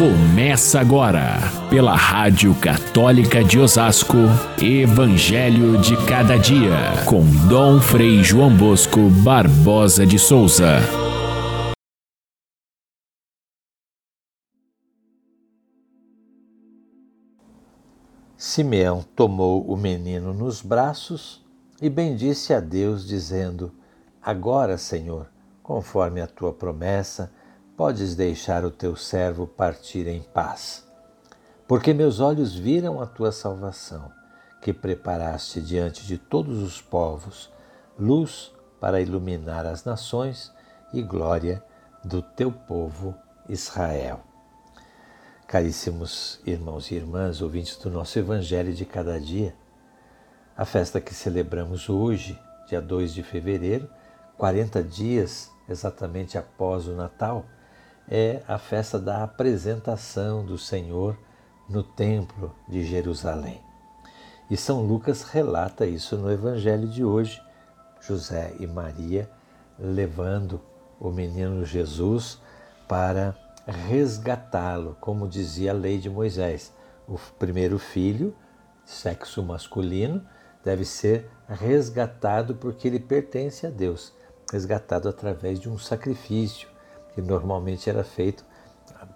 Começa agora, pela Rádio Católica de Osasco, Evangelho de Cada Dia, com Dom Frei João Bosco Barbosa de Souza. Simeão tomou o menino nos braços e bendisse a Deus, dizendo: Agora, Senhor, conforme a tua promessa, podes deixar o teu servo partir em paz. Porque meus olhos viram a tua salvação, que preparaste diante de todos os povos, luz para iluminar as nações e glória do teu povo Israel. Caríssimos irmãos e irmãs, ouvintes do nosso Evangelho de cada dia, a festa que celebramos hoje, dia 2 de fevereiro, 40 dias exatamente após o Natal, é a festa da apresentação do Senhor no Templo de Jerusalém. E São Lucas relata isso no Evangelho de hoje, José e Maria levando o menino Jesus para resgatá-lo, como dizia a lei de Moisés. O primeiro filho, sexo masculino, deve ser resgatado porque ele pertence a Deus, resgatado através de um sacrifício, que normalmente era feito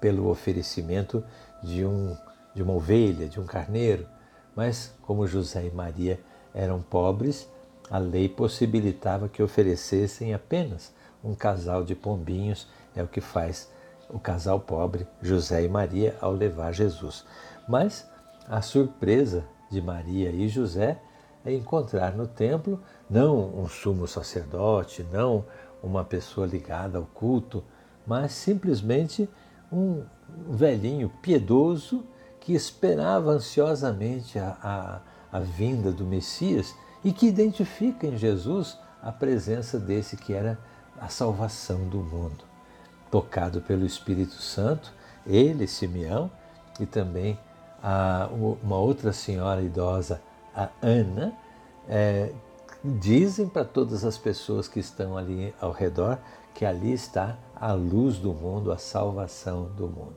pelo oferecimento de, um, de uma ovelha, de um carneiro. Mas, como José e Maria eram pobres, a lei possibilitava que oferecessem apenas um casal de pombinhos, é o que faz o casal pobre, José e Maria, ao levar Jesus. Mas a surpresa de Maria e José é encontrar no templo não um sumo sacerdote, não uma pessoa ligada ao culto, mas simplesmente um velhinho piedoso que esperava ansiosamente a, a, a vinda do Messias e que identifica em Jesus a presença desse que era a salvação do mundo. Tocado pelo Espírito Santo, ele, Simeão, e também a, uma outra senhora idosa, a Ana, é, dizem para todas as pessoas que estão ali ao redor que ali está a luz do mundo, a salvação do mundo.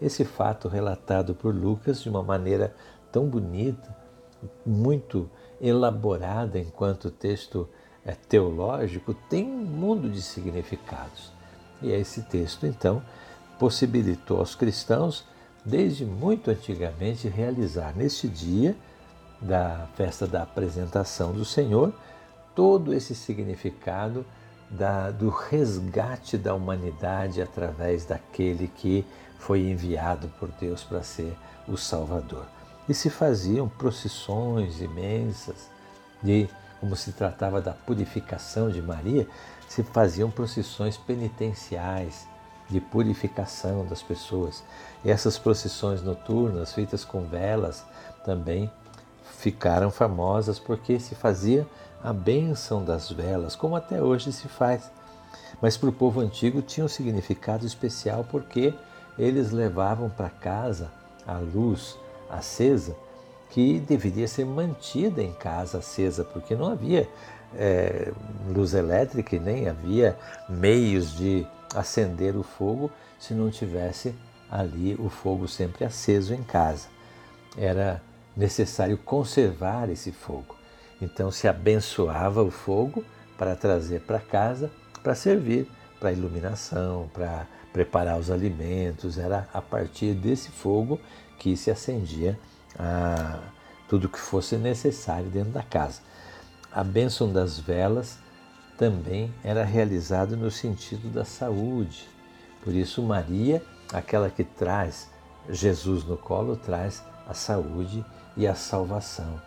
Esse fato relatado por Lucas de uma maneira tão bonita, muito elaborada enquanto texto é, teológico, tem um mundo de significados. E esse texto, então, possibilitou aos cristãos, desde muito antigamente, realizar neste dia da festa da apresentação do Senhor todo esse significado da, do resgate da humanidade através daquele que foi enviado por Deus para ser o Salvador. E se faziam procissões imensas, de, como se tratava da purificação de Maria, se faziam procissões penitenciais de purificação das pessoas. E essas procissões noturnas, feitas com velas, também ficaram famosas porque se fazia a bênção das velas, como até hoje se faz. Mas para o povo antigo tinha um significado especial porque eles levavam para casa a luz acesa que deveria ser mantida em casa acesa, porque não havia é, luz elétrica e nem havia meios de acender o fogo se não tivesse ali o fogo sempre aceso em casa. Era necessário conservar esse fogo. Então se abençoava o fogo para trazer para casa para servir para iluminação, para preparar os alimentos. Era a partir desse fogo que se acendia a, tudo que fosse necessário dentro da casa. A bênção das velas também era realizada no sentido da saúde. Por isso, Maria, aquela que traz Jesus no colo, traz a saúde e a salvação.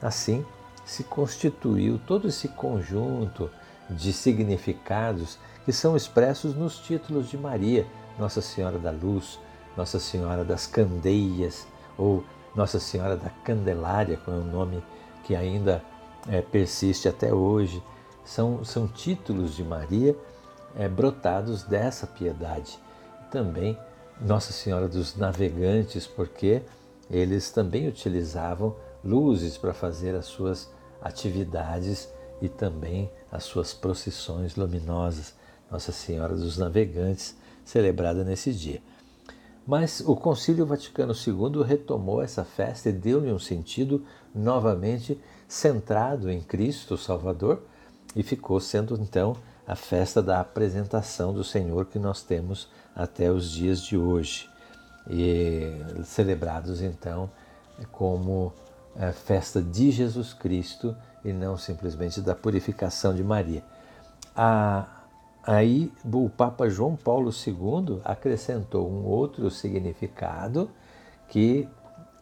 Assim, se constituiu todo esse conjunto de significados que são expressos nos títulos de Maria, Nossa Senhora da Luz, Nossa Senhora das Candeias ou Nossa Senhora da Candelária, com é o nome que ainda é, persiste até hoje. São, são títulos de Maria é, brotados dessa piedade. Também Nossa Senhora dos Navegantes, porque eles também utilizavam luzes para fazer as suas atividades e também as suas procissões luminosas, Nossa Senhora dos Navegantes, celebrada nesse dia. Mas o Concílio Vaticano II retomou essa festa e deu-lhe um sentido novamente centrado em Cristo Salvador e ficou sendo então a festa da apresentação do Senhor que nós temos até os dias de hoje e celebrados então como é, festa de Jesus Cristo e não simplesmente da purificação de Maria. A, aí o Papa João Paulo II acrescentou um outro significado que,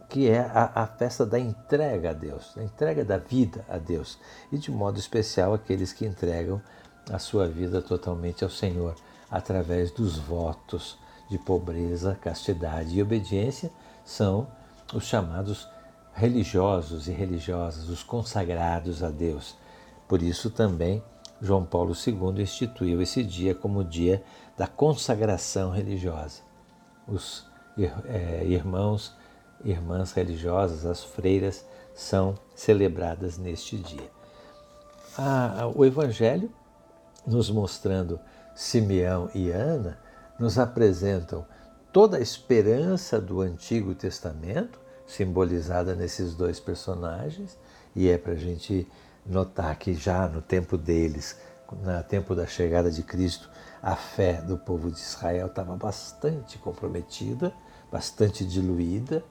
que é a, a festa da entrega a Deus, a entrega da vida a Deus e de modo especial aqueles que entregam a sua vida totalmente ao Senhor através dos votos de pobreza, castidade e obediência são os chamados religiosos e religiosas, os consagrados a Deus. Por isso também João Paulo II instituiu esse dia como o dia da consagração religiosa. Os é, irmãos irmãs religiosas, as freiras, são celebradas neste dia. o Evangelho, nos mostrando Simeão e Ana, nos apresentam toda a esperança do Antigo Testamento simbolizada nesses dois personagens, e é para a gente notar que já no tempo deles, no tempo da chegada de Cristo, a fé do povo de Israel estava bastante comprometida, bastante diluída,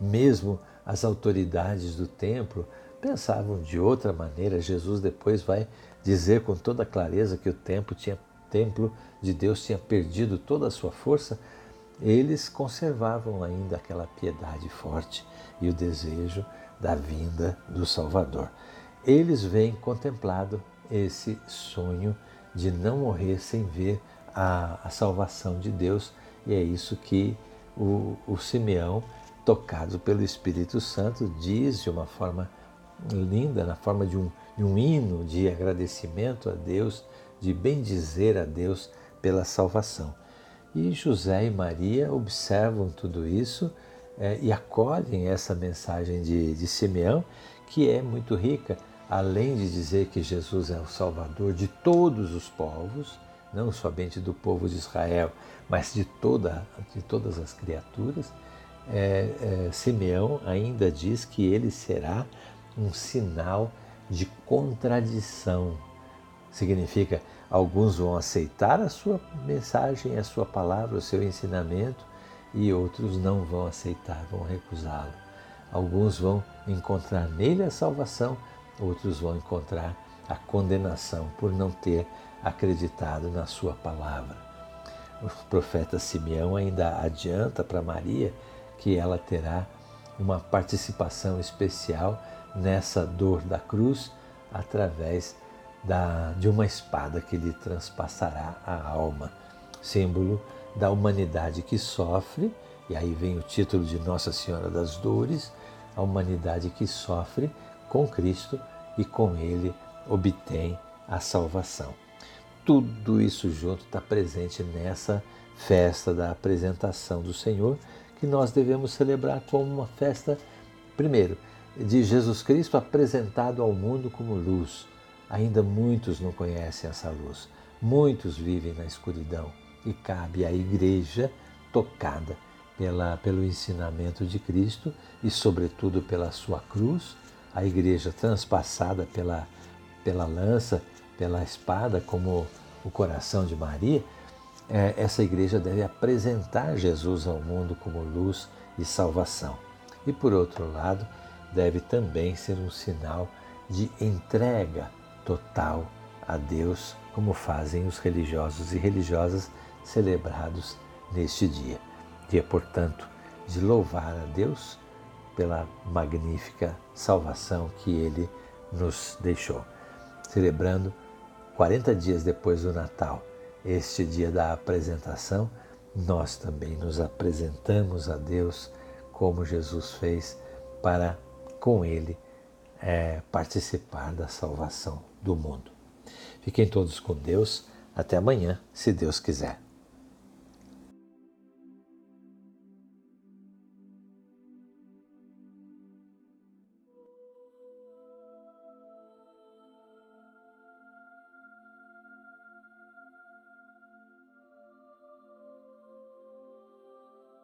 mesmo as autoridades do templo pensavam de outra maneira. Jesus depois vai dizer com toda clareza que o templo tinha templo de Deus tinha perdido toda a sua força, eles conservavam ainda aquela piedade forte e o desejo da vinda do Salvador. Eles vêm contemplado esse sonho de não morrer sem ver a, a salvação de Deus, e é isso que o, o Simeão, tocado pelo Espírito Santo, diz de uma forma linda, na forma de um, de um hino de agradecimento a Deus, de bendizer a Deus pela salvação. E José e Maria observam tudo isso é, e acolhem essa mensagem de, de Simeão, que é muito rica, além de dizer que Jesus é o Salvador de todos os povos, não somente do povo de Israel, mas de, toda, de todas as criaturas. É, é, Simeão ainda diz que ele será um sinal de contradição. Significa, alguns vão aceitar a sua mensagem, a sua palavra, o seu ensinamento, e outros não vão aceitar, vão recusá-lo. Alguns vão encontrar nele a salvação, outros vão encontrar a condenação por não ter acreditado na sua palavra. O profeta Simeão ainda adianta para Maria que ela terá uma participação especial nessa dor da cruz através da, de uma espada que lhe transpassará a alma, símbolo da humanidade que sofre, e aí vem o título de Nossa Senhora das Dores, a humanidade que sofre com Cristo e com Ele obtém a salvação. Tudo isso junto está presente nessa festa da apresentação do Senhor, que nós devemos celebrar como uma festa, primeiro, de Jesus Cristo apresentado ao mundo como luz. Ainda muitos não conhecem essa luz, muitos vivem na escuridão e cabe à igreja tocada pela, pelo ensinamento de Cristo e, sobretudo, pela sua cruz, a igreja transpassada pela, pela lança, pela espada, como o coração de Maria, é, essa igreja deve apresentar Jesus ao mundo como luz e salvação. E, por outro lado, deve também ser um sinal de entrega total a Deus, como fazem os religiosos e religiosas celebrados neste dia. Dia, portanto, de louvar a Deus pela magnífica salvação que Ele nos deixou. Celebrando 40 dias depois do Natal, este dia da apresentação, nós também nos apresentamos a Deus como Jesus fez para com Ele é, participar da salvação do mundo. Fiquem todos com Deus. Até amanhã, se Deus quiser.